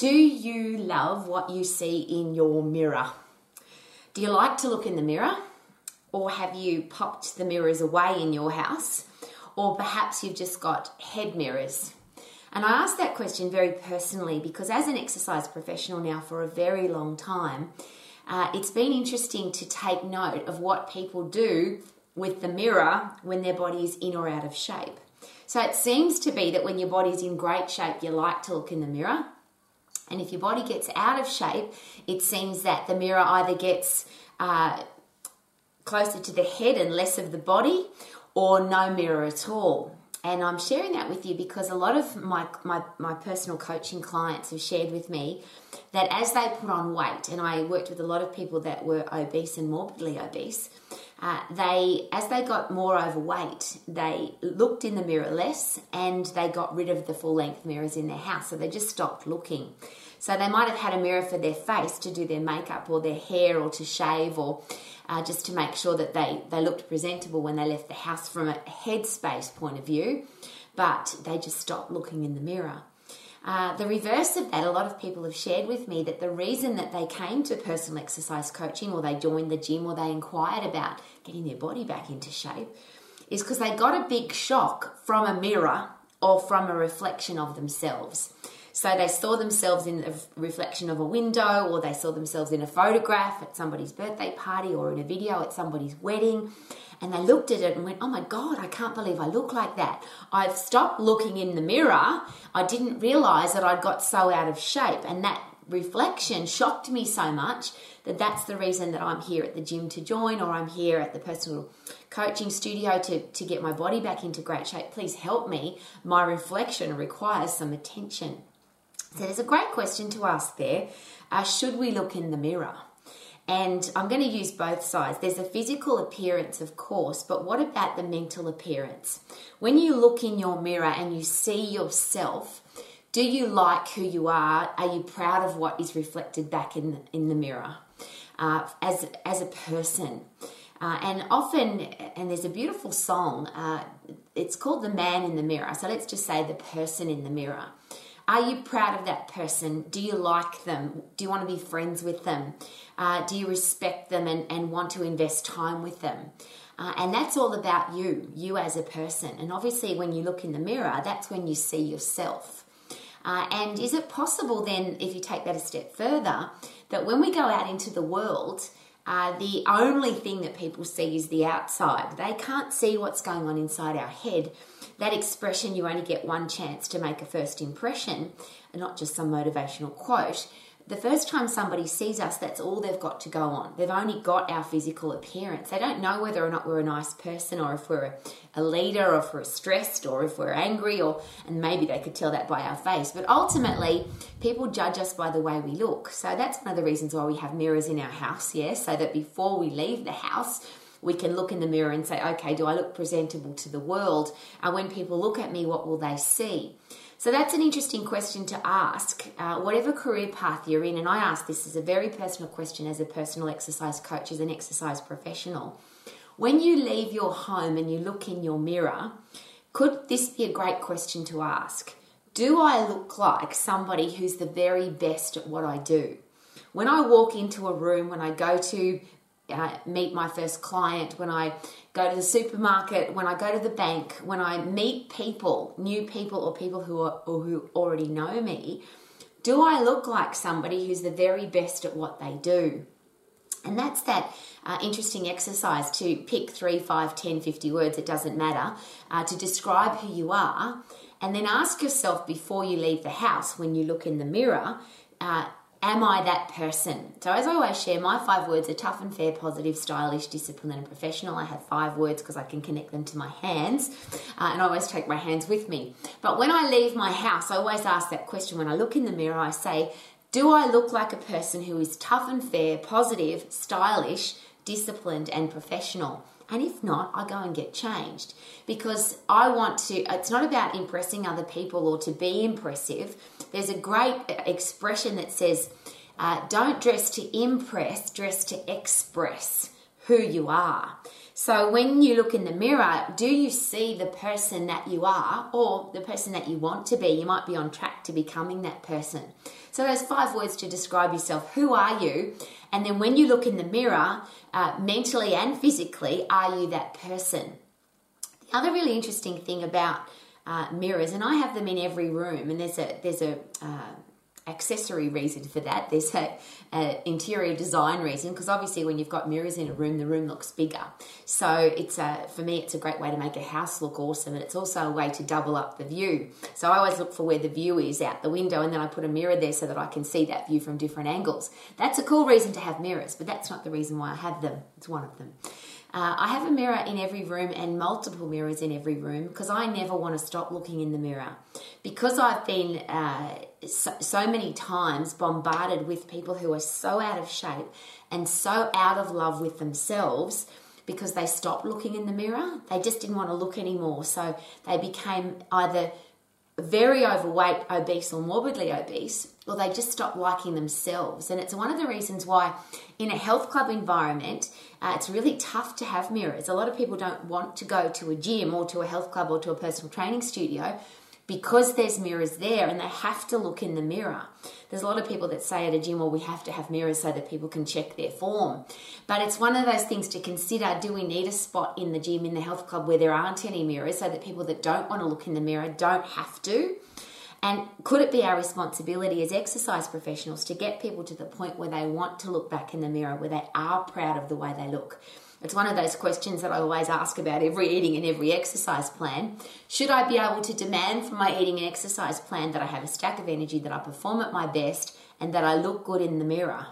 Do you love what you see in your mirror? Do you like to look in the mirror? Or have you popped the mirrors away in your house? Or perhaps you've just got head mirrors. And I ask that question very personally because, as an exercise professional now for a very long time, uh, it's been interesting to take note of what people do with the mirror when their body is in or out of shape. So it seems to be that when your body's in great shape, you like to look in the mirror. And if your body gets out of shape, it seems that the mirror either gets uh, closer to the head and less of the body, or no mirror at all. And I'm sharing that with you because a lot of my, my, my personal coaching clients have shared with me that as they put on weight, and I worked with a lot of people that were obese and morbidly obese, uh, they as they got more overweight, they looked in the mirror less and they got rid of the full length mirrors in their house. So they just stopped looking. So they might have had a mirror for their face to do their makeup or their hair or to shave or uh, just to make sure that they, they looked presentable when they left the house from a headspace point of view, but they just stopped looking in the mirror. Uh, the reverse of that, a lot of people have shared with me that the reason that they came to personal exercise coaching or they joined the gym or they inquired about getting their body back into shape is because they got a big shock from a mirror or from a reflection of themselves. So they saw themselves in the reflection of a window, or they saw themselves in a photograph at somebody's birthday party, or in a video at somebody's wedding. And they looked at it and went, Oh my God, I can't believe I look like that. I've stopped looking in the mirror. I didn't realize that I'd got so out of shape. And that reflection shocked me so much that that's the reason that I'm here at the gym to join, or I'm here at the personal coaching studio to, to get my body back into great shape. Please help me. My reflection requires some attention. So there's a great question to ask there. Uh, should we look in the mirror? And I'm going to use both sides. There's a physical appearance, of course, but what about the mental appearance? When you look in your mirror and you see yourself, do you like who you are? Are you proud of what is reflected back in the, in the mirror uh, as, as a person? Uh, and often, and there's a beautiful song, uh, it's called The Man in the Mirror. So let's just say the person in the mirror. Are you proud of that person? Do you like them? Do you want to be friends with them? Uh, do you respect them and, and want to invest time with them? Uh, and that's all about you, you as a person. And obviously, when you look in the mirror, that's when you see yourself. Uh, and is it possible then, if you take that a step further, that when we go out into the world, uh, the only thing that people see is the outside? They can't see what's going on inside our head that expression, you only get one chance to make a first impression, and not just some motivational quote. The first time somebody sees us, that's all they've got to go on. They've only got our physical appearance. They don't know whether or not we're a nice person, or if we're a, a leader, or if we're stressed, or if we're angry, or and maybe they could tell that by our face. But ultimately, people judge us by the way we look. So that's one of the reasons why we have mirrors in our house, yeah, so that before we leave the house, we can look in the mirror and say, okay, do I look presentable to the world? And when people look at me, what will they see? So that's an interesting question to ask. Uh, whatever career path you're in, and I ask this as a very personal question as a personal exercise coach, as an exercise professional. When you leave your home and you look in your mirror, could this be a great question to ask? Do I look like somebody who's the very best at what I do? When I walk into a room, when I go to uh, meet my first client, when I go to the supermarket, when I go to the bank, when I meet people, new people or people who are or who already know me, do I look like somebody who's the very best at what they do? And that's that uh, interesting exercise to pick 3, 5, 10, 50 words, it doesn't matter, uh, to describe who you are. And then ask yourself before you leave the house, when you look in the mirror, uh, Am I that person? So, as I always share, my five words are tough and fair, positive, stylish, disciplined, and professional. I have five words because I can connect them to my hands, uh, and I always take my hands with me. But when I leave my house, I always ask that question. When I look in the mirror, I say, Do I look like a person who is tough and fair, positive, stylish, disciplined, and professional? And if not, I go and get changed because I want to. It's not about impressing other people or to be impressive. There's a great expression that says, uh, don't dress to impress, dress to express who you are. So when you look in the mirror, do you see the person that you are or the person that you want to be? You might be on track to becoming that person. So there's five words to describe yourself. Who are you? And then when you look in the mirror, uh, mentally and physically, are you that person? The other really interesting thing about uh, mirrors, and I have them in every room, and there's a there's a uh, accessory reason for that. There's a, a interior design reason because obviously when you've got mirrors in a room, the room looks bigger. So it's a for me, it's a great way to make a house look awesome, and it's also a way to double up the view. So I always look for where the view is out the window, and then I put a mirror there so that I can see that view from different angles. That's a cool reason to have mirrors, but that's not the reason why I have them. It's one of them. Uh, I have a mirror in every room and multiple mirrors in every room because I never want to stop looking in the mirror. Because I've been uh, so, so many times bombarded with people who are so out of shape and so out of love with themselves because they stopped looking in the mirror. They just didn't want to look anymore. So they became either very overweight, obese, or morbidly obese, or they just stop liking themselves. And it's one of the reasons why, in a health club environment, uh, it's really tough to have mirrors. A lot of people don't want to go to a gym or to a health club or to a personal training studio because there's mirrors there and they have to look in the mirror. There's a lot of people that say at a gym, well, we have to have mirrors so that people can check their form. But it's one of those things to consider do we need a spot in the gym, in the health club where there aren't any mirrors so that people that don't want to look in the mirror don't have to? And could it be our responsibility as exercise professionals to get people to the point where they want to look back in the mirror, where they are proud of the way they look? It's one of those questions that I always ask about every eating and every exercise plan. Should I be able to demand from my eating and exercise plan that I have a stack of energy, that I perform at my best, and that I look good in the mirror?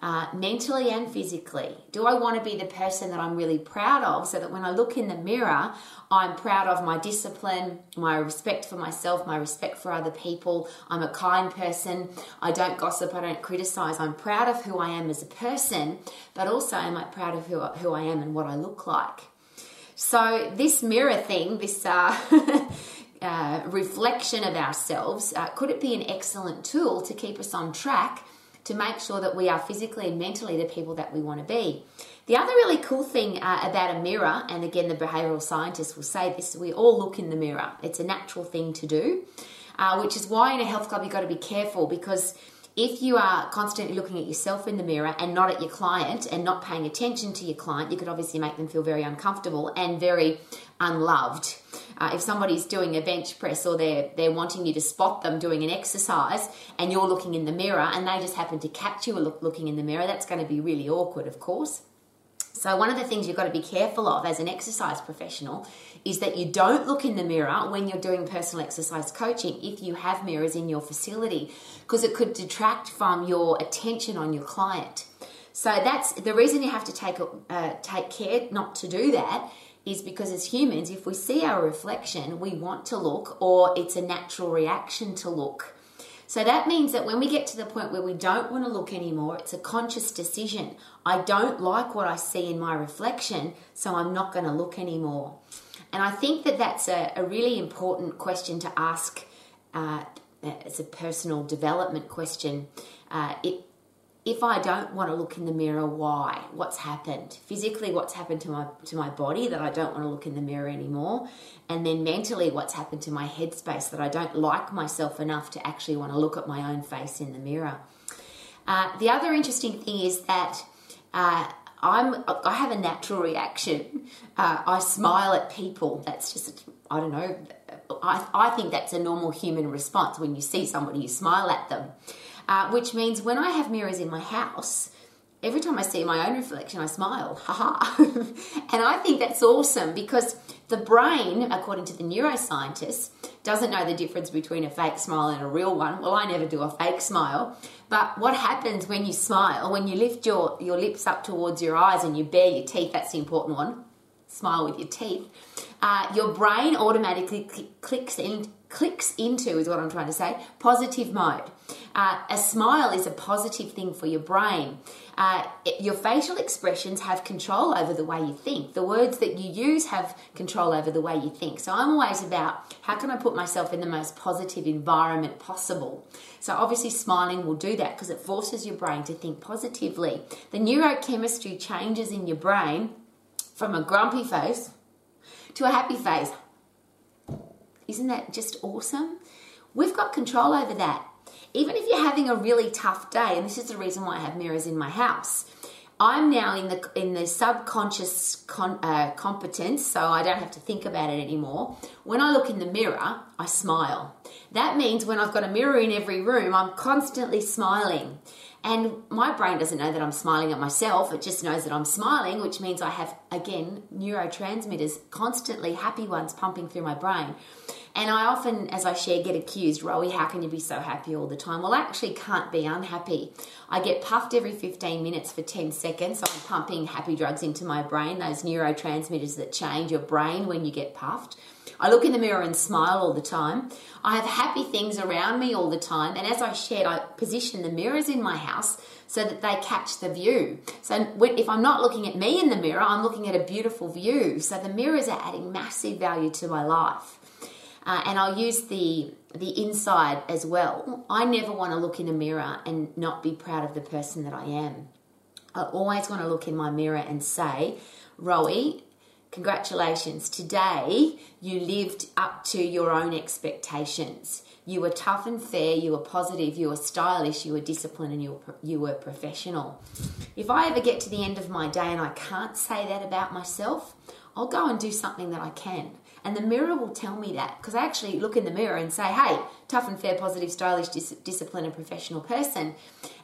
Uh, mentally and physically? Do I want to be the person that I'm really proud of so that when I look in the mirror, I'm proud of my discipline, my respect for myself, my respect for other people? I'm a kind person. I don't gossip, I don't criticize. I'm proud of who I am as a person, but also am I proud of who, who I am and what I look like? So, this mirror thing, this uh, uh, reflection of ourselves, uh, could it be an excellent tool to keep us on track to make sure that we are physically and mentally the people that we want to be. The other really cool thing uh, about a mirror, and again, the behavioral scientists will say this we all look in the mirror, it's a natural thing to do, uh, which is why in a health club you've got to be careful because if you are constantly looking at yourself in the mirror and not at your client and not paying attention to your client, you could obviously make them feel very uncomfortable and very unloved. Uh, if somebody's doing a bench press or they're they're wanting you to spot them doing an exercise and you're looking in the mirror and they just happen to catch you look, looking in the mirror, that's going to be really awkward, of course. So, one of the things you've got to be careful of as an exercise professional is that you don't look in the mirror when you're doing personal exercise coaching if you have mirrors in your facility, because it could detract from your attention on your client. So, that's the reason you have to take, uh, take care not to do that is because as humans, if we see our reflection, we want to look, or it's a natural reaction to look. So that means that when we get to the point where we don't want to look anymore, it's a conscious decision. I don't like what I see in my reflection, so I'm not going to look anymore. And I think that that's a, a really important question to ask uh, as a personal development question. Uh, it, if I don't want to look in the mirror, why? What's happened? Physically, what's happened to my to my body that I don't want to look in the mirror anymore? And then mentally, what's happened to my headspace that I don't like myself enough to actually want to look at my own face in the mirror? Uh, the other interesting thing is that uh, I'm I have a natural reaction. Uh, I smile at people. That's just I don't know. I, I think that's a normal human response when you see somebody, you smile at them uh, which means when I have mirrors in my house, every time I see my own reflection, I smile. Haha. and I think that's awesome because the brain, according to the neuroscientists, doesn't know the difference between a fake smile and a real one. Well, I never do a fake smile. But what happens when you smile, when you lift your, your lips up towards your eyes and you bare your teeth, that's the important one. Smile with your teeth. Uh, your brain automatically cl- clicks in, clicks into, is what I'm trying to say, positive mode. Uh, a smile is a positive thing for your brain. Uh, it, your facial expressions have control over the way you think. The words that you use have control over the way you think. So I'm always about how can I put myself in the most positive environment possible. So obviously, smiling will do that because it forces your brain to think positively. The neurochemistry changes in your brain from a grumpy face to a happy face. Isn't that just awesome? We've got control over that. Even if you're having a really tough day, and this is the reason why I have mirrors in my house. I'm now in the in the subconscious con, uh, competence, so I don't have to think about it anymore. When I look in the mirror, I smile. That means when I've got a mirror in every room, I'm constantly smiling. And my brain doesn't know that I'm smiling at myself, it just knows that I'm smiling, which means I have, again, neurotransmitters, constantly happy ones pumping through my brain. And I often, as I share, get accused, Rowie, how can you be so happy all the time? Well, I actually can't be unhappy. I get puffed every 15 minutes for 10 seconds. So I'm pumping happy drugs into my brain, those neurotransmitters that change your brain when you get puffed. I look in the mirror and smile all the time. I have happy things around me all the time. And as I shared, I position the mirrors in my house so that they catch the view. So if I'm not looking at me in the mirror, I'm looking at a beautiful view. So the mirrors are adding massive value to my life. Uh, and I'll use the the inside as well. I never want to look in a mirror and not be proud of the person that I am. I always want to look in my mirror and say, Rowie, Congratulations. Today you lived up to your own expectations. You were tough and fair, you were positive, you were stylish, you were disciplined, and you were, you were professional. If I ever get to the end of my day and I can't say that about myself, I'll go and do something that I can. And the mirror will tell me that because I actually look in the mirror and say, hey, tough and fair, positive, stylish, dis- disciplined, and professional person.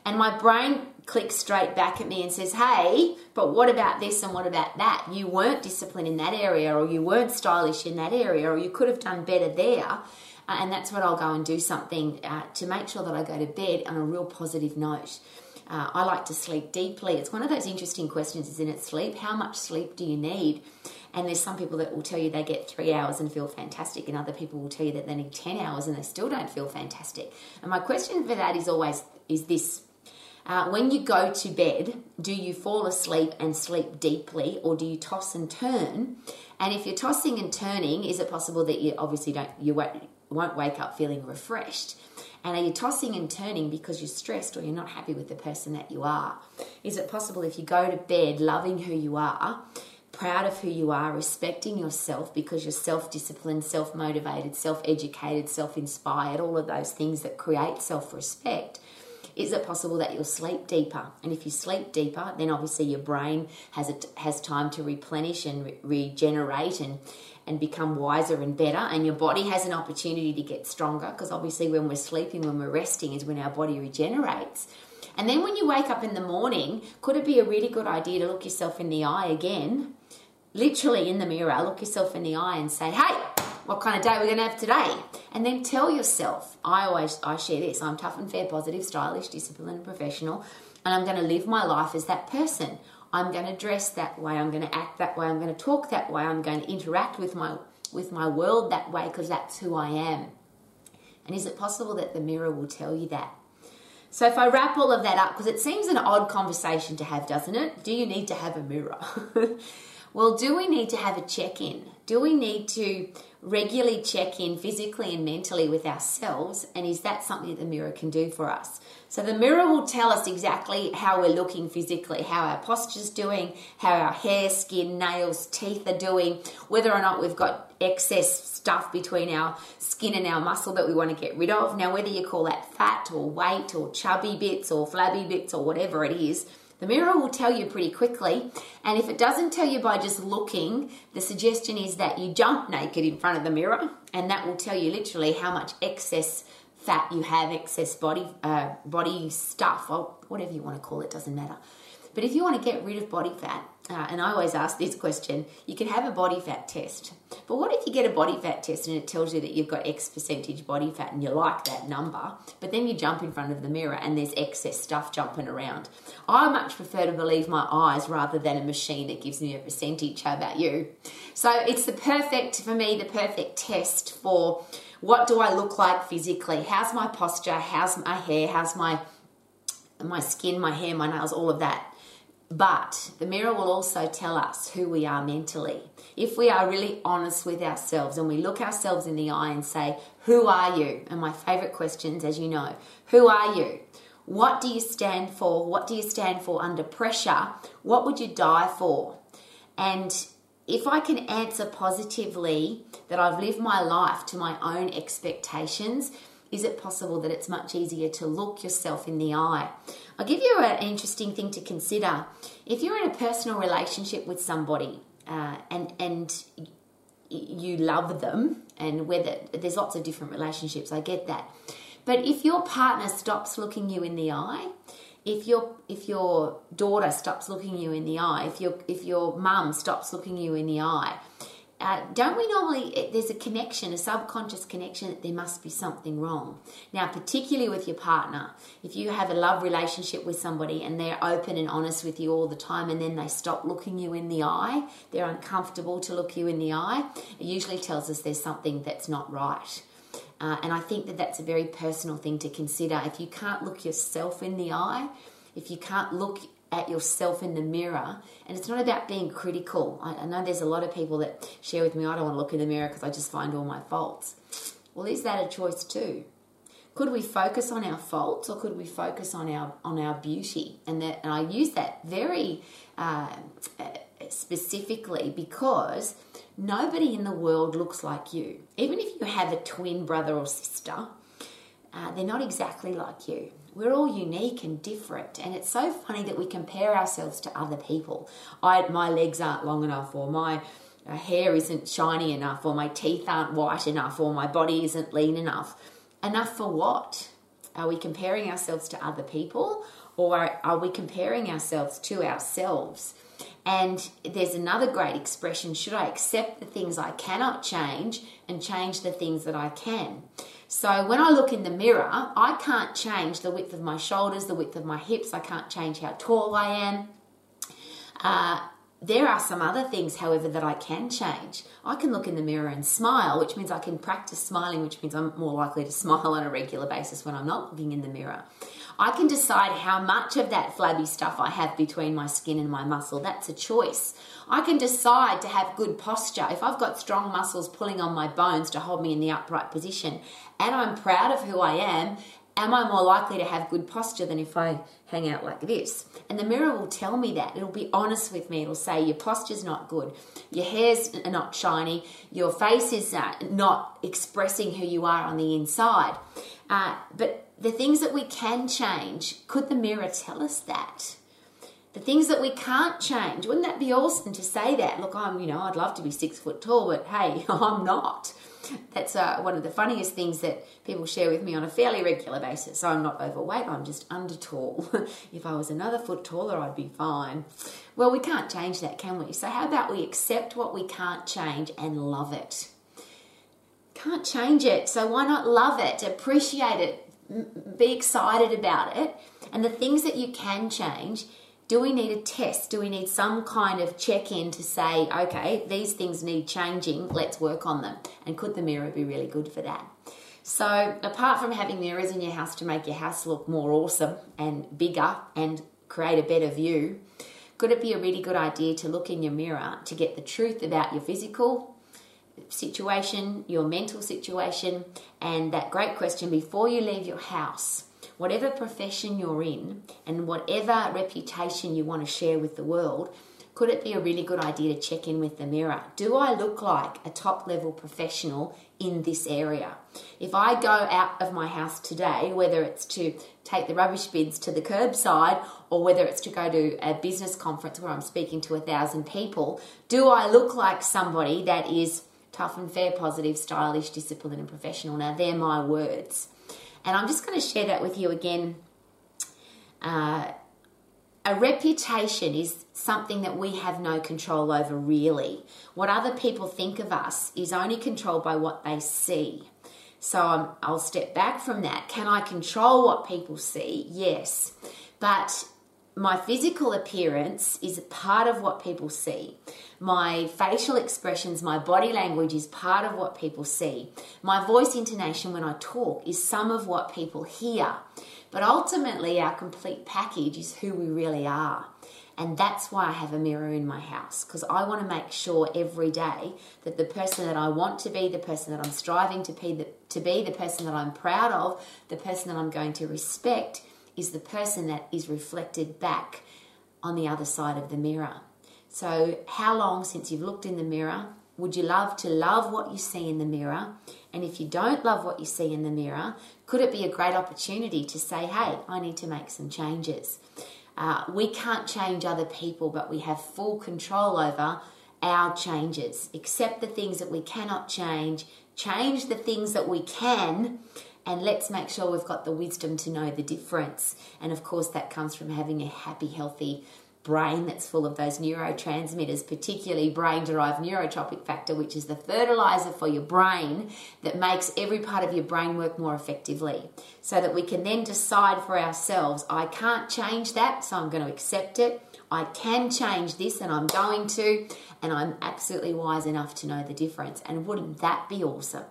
And my brain clicks straight back at me and says, hey, but what about this and what about that? You weren't disciplined in that area, or you weren't stylish in that area, or you could have done better there. Uh, and that's what I'll go and do something uh, to make sure that I go to bed on a real positive note. Uh, I like to sleep deeply. It's one of those interesting questions, isn't it? Sleep. How much sleep do you need? And there's some people that will tell you they get three hours and feel fantastic, and other people will tell you that they need 10 hours and they still don't feel fantastic. And my question for that is always is this uh, when you go to bed, do you fall asleep and sleep deeply, or do you toss and turn? And if you're tossing and turning, is it possible that you obviously don't you won't, won't wake up feeling refreshed? And are you tossing and turning because you're stressed or you're not happy with the person that you are? Is it possible if you go to bed loving who you are, proud of who you are, respecting yourself because you're self disciplined, self motivated, self educated, self inspired, all of those things that create self respect? Is it possible that you'll sleep deeper? And if you sleep deeper, then obviously your brain has a, has time to replenish and re- regenerate and and become wiser and better and your body has an opportunity to get stronger because obviously when we're sleeping when we're resting is when our body regenerates and then when you wake up in the morning could it be a really good idea to look yourself in the eye again literally in the mirror look yourself in the eye and say hey what kind of day we're going to have today and then tell yourself i always i share this i'm tough and fair positive stylish disciplined professional and i'm going to live my life as that person i'm going to dress that way i'm going to act that way i'm going to talk that way i'm going to interact with my with my world that way because that's who i am and is it possible that the mirror will tell you that so if I wrap all of that up, because it seems an odd conversation to have, doesn't it? Do you need to have a mirror? well, do we need to have a check in? Do we need to regularly check in physically and mentally with ourselves? And is that something that the mirror can do for us? So the mirror will tell us exactly how we're looking physically, how our posture's doing, how our hair, skin, nails, teeth are doing, whether or not we've got excess stuff between our skin and our muscle that we want to get rid of. Now, whether you call that fat or weight or chubby bits or flabby bits or whatever it is, the mirror will tell you pretty quickly. And if it doesn't tell you by just looking, the suggestion is that you jump naked in front of the mirror, and that will tell you literally how much excess fat you have, excess body uh, body stuff, or whatever you want to call it, doesn't matter. But if you want to get rid of body fat, uh, and I always ask this question, you can have a body fat test. But what if you get a body fat test and it tells you that you've got X percentage body fat and you like that number, but then you jump in front of the mirror and there's excess stuff jumping around? I much prefer to believe my eyes rather than a machine that gives me a percentage. How about you? So it's the perfect, for me, the perfect test for what do I look like physically? How's my posture? How's my hair? How's my my skin, my hair, my nails, all of that. But the mirror will also tell us who we are mentally. If we are really honest with ourselves and we look ourselves in the eye and say, Who are you? And my favorite questions, as you know, who are you? What do you stand for? What do you stand for under pressure? What would you die for? And if I can answer positively that I've lived my life to my own expectations, is it possible that it's much easier to look yourself in the eye? I'll give you an interesting thing to consider. If you're in a personal relationship with somebody uh, and and you love them, and whether there's lots of different relationships, I get that. But if your partner stops looking you in the eye, if your if your daughter stops looking you in the eye, if your if your mum stops looking you in the eye, uh, don't we normally there's a connection a subconscious connection that there must be something wrong. Now particularly with your partner if you have a love relationship with somebody and they're open and honest with you all the time and then they stop looking you in the eye they're uncomfortable to look you in the eye it usually tells us there's something that's not right. Uh, and i think that that's a very personal thing to consider. If you can't look yourself in the eye if you can't look at yourself in the mirror. And it's not about being critical. I, I know there's a lot of people that share with me, I don't want to look in the mirror because I just find all my faults. Well, is that a choice too? Could we focus on our faults or could we focus on our on our beauty? And that and I use that very uh, specifically because nobody in the world looks like you. Even if you have a twin brother or sister, uh, they're not exactly like you. We're all unique and different, and it's so funny that we compare ourselves to other people. I, my legs aren't long enough, or my uh, hair isn't shiny enough, or my teeth aren't white enough, or my body isn't lean enough. Enough for what? Are we comparing ourselves to other people, or are we comparing ourselves to ourselves? And there's another great expression should I accept the things I cannot change and change the things that I can? So when I look in the mirror, I can't change the width of my shoulders, the width of my hips. I can't change how tall I am. Uh, there are some other things, however, that I can change. I can look in the mirror and smile, which means I can practice smiling, which means I'm more likely to smile on a regular basis when I'm not looking in the mirror. I can decide how much of that flabby stuff I have between my skin and my muscle. That's a choice. I can decide to have good posture. If I've got strong muscles pulling on my bones to hold me in the upright position and I'm proud of who I am, am I more likely to have good posture than if I hang out like this? And the mirror will tell me that. It'll be honest with me. It'll say, Your posture's not good. Your hair's not shiny. Your face is uh, not expressing who you are on the inside. Uh, but the things that we can change, could the mirror tell us that? The things that we can't change, wouldn't that be awesome to say that? Look, I'm, you know, I'd love to be six foot tall, but hey, I'm not. That's uh, one of the funniest things that people share with me on a fairly regular basis. So I'm not overweight, I'm just under tall. if I was another foot taller, I'd be fine. Well, we can't change that, can we? So, how about we accept what we can't change and love it? Can't change it, so why not love it, appreciate it, be excited about it. And the things that you can change, do we need a test? Do we need some kind of check in to say, okay, these things need changing, let's work on them? And could the mirror be really good for that? So, apart from having mirrors in your house to make your house look more awesome and bigger and create a better view, could it be a really good idea to look in your mirror to get the truth about your physical, situation, your mental situation, and that great question before you leave your house. Whatever profession you're in and whatever reputation you want to share with the world, could it be a really good idea to check in with the mirror? Do I look like a top level professional in this area? If I go out of my house today, whether it's to take the rubbish bins to the curbside or whether it's to go to a business conference where I'm speaking to a thousand people, do I look like somebody that is tough and fair, positive, stylish, disciplined, and professional. Now, they're my words. And I'm just going to share that with you again. Uh, a reputation is something that we have no control over, really. What other people think of us is only controlled by what they see. So I'm, I'll step back from that. Can I control what people see? Yes. But my physical appearance is part of what people see. My facial expressions, my body language is part of what people see. My voice intonation when I talk is some of what people hear. But ultimately, our complete package is who we really are. And that's why I have a mirror in my house because I want to make sure every day that the person that I want to be, the person that I'm striving to be, the, to be, the person that I'm proud of, the person that I'm going to respect is the person that is reflected back on the other side of the mirror. So, how long since you've looked in the mirror? Would you love to love what you see in the mirror? And if you don't love what you see in the mirror, could it be a great opportunity to say, hey, I need to make some changes? Uh, we can't change other people, but we have full control over our changes. Accept the things that we cannot change, change the things that we can, and let's make sure we've got the wisdom to know the difference. And of course, that comes from having a happy, healthy brain that's full of those neurotransmitters, particularly brain derived neurotrophic factor, which is the fertilizer for your brain that makes every part of your brain work more effectively. So that we can then decide for ourselves I can't change that, so I'm going to accept it. I can change this and I'm going to, and I'm absolutely wise enough to know the difference. And wouldn't that be awesome?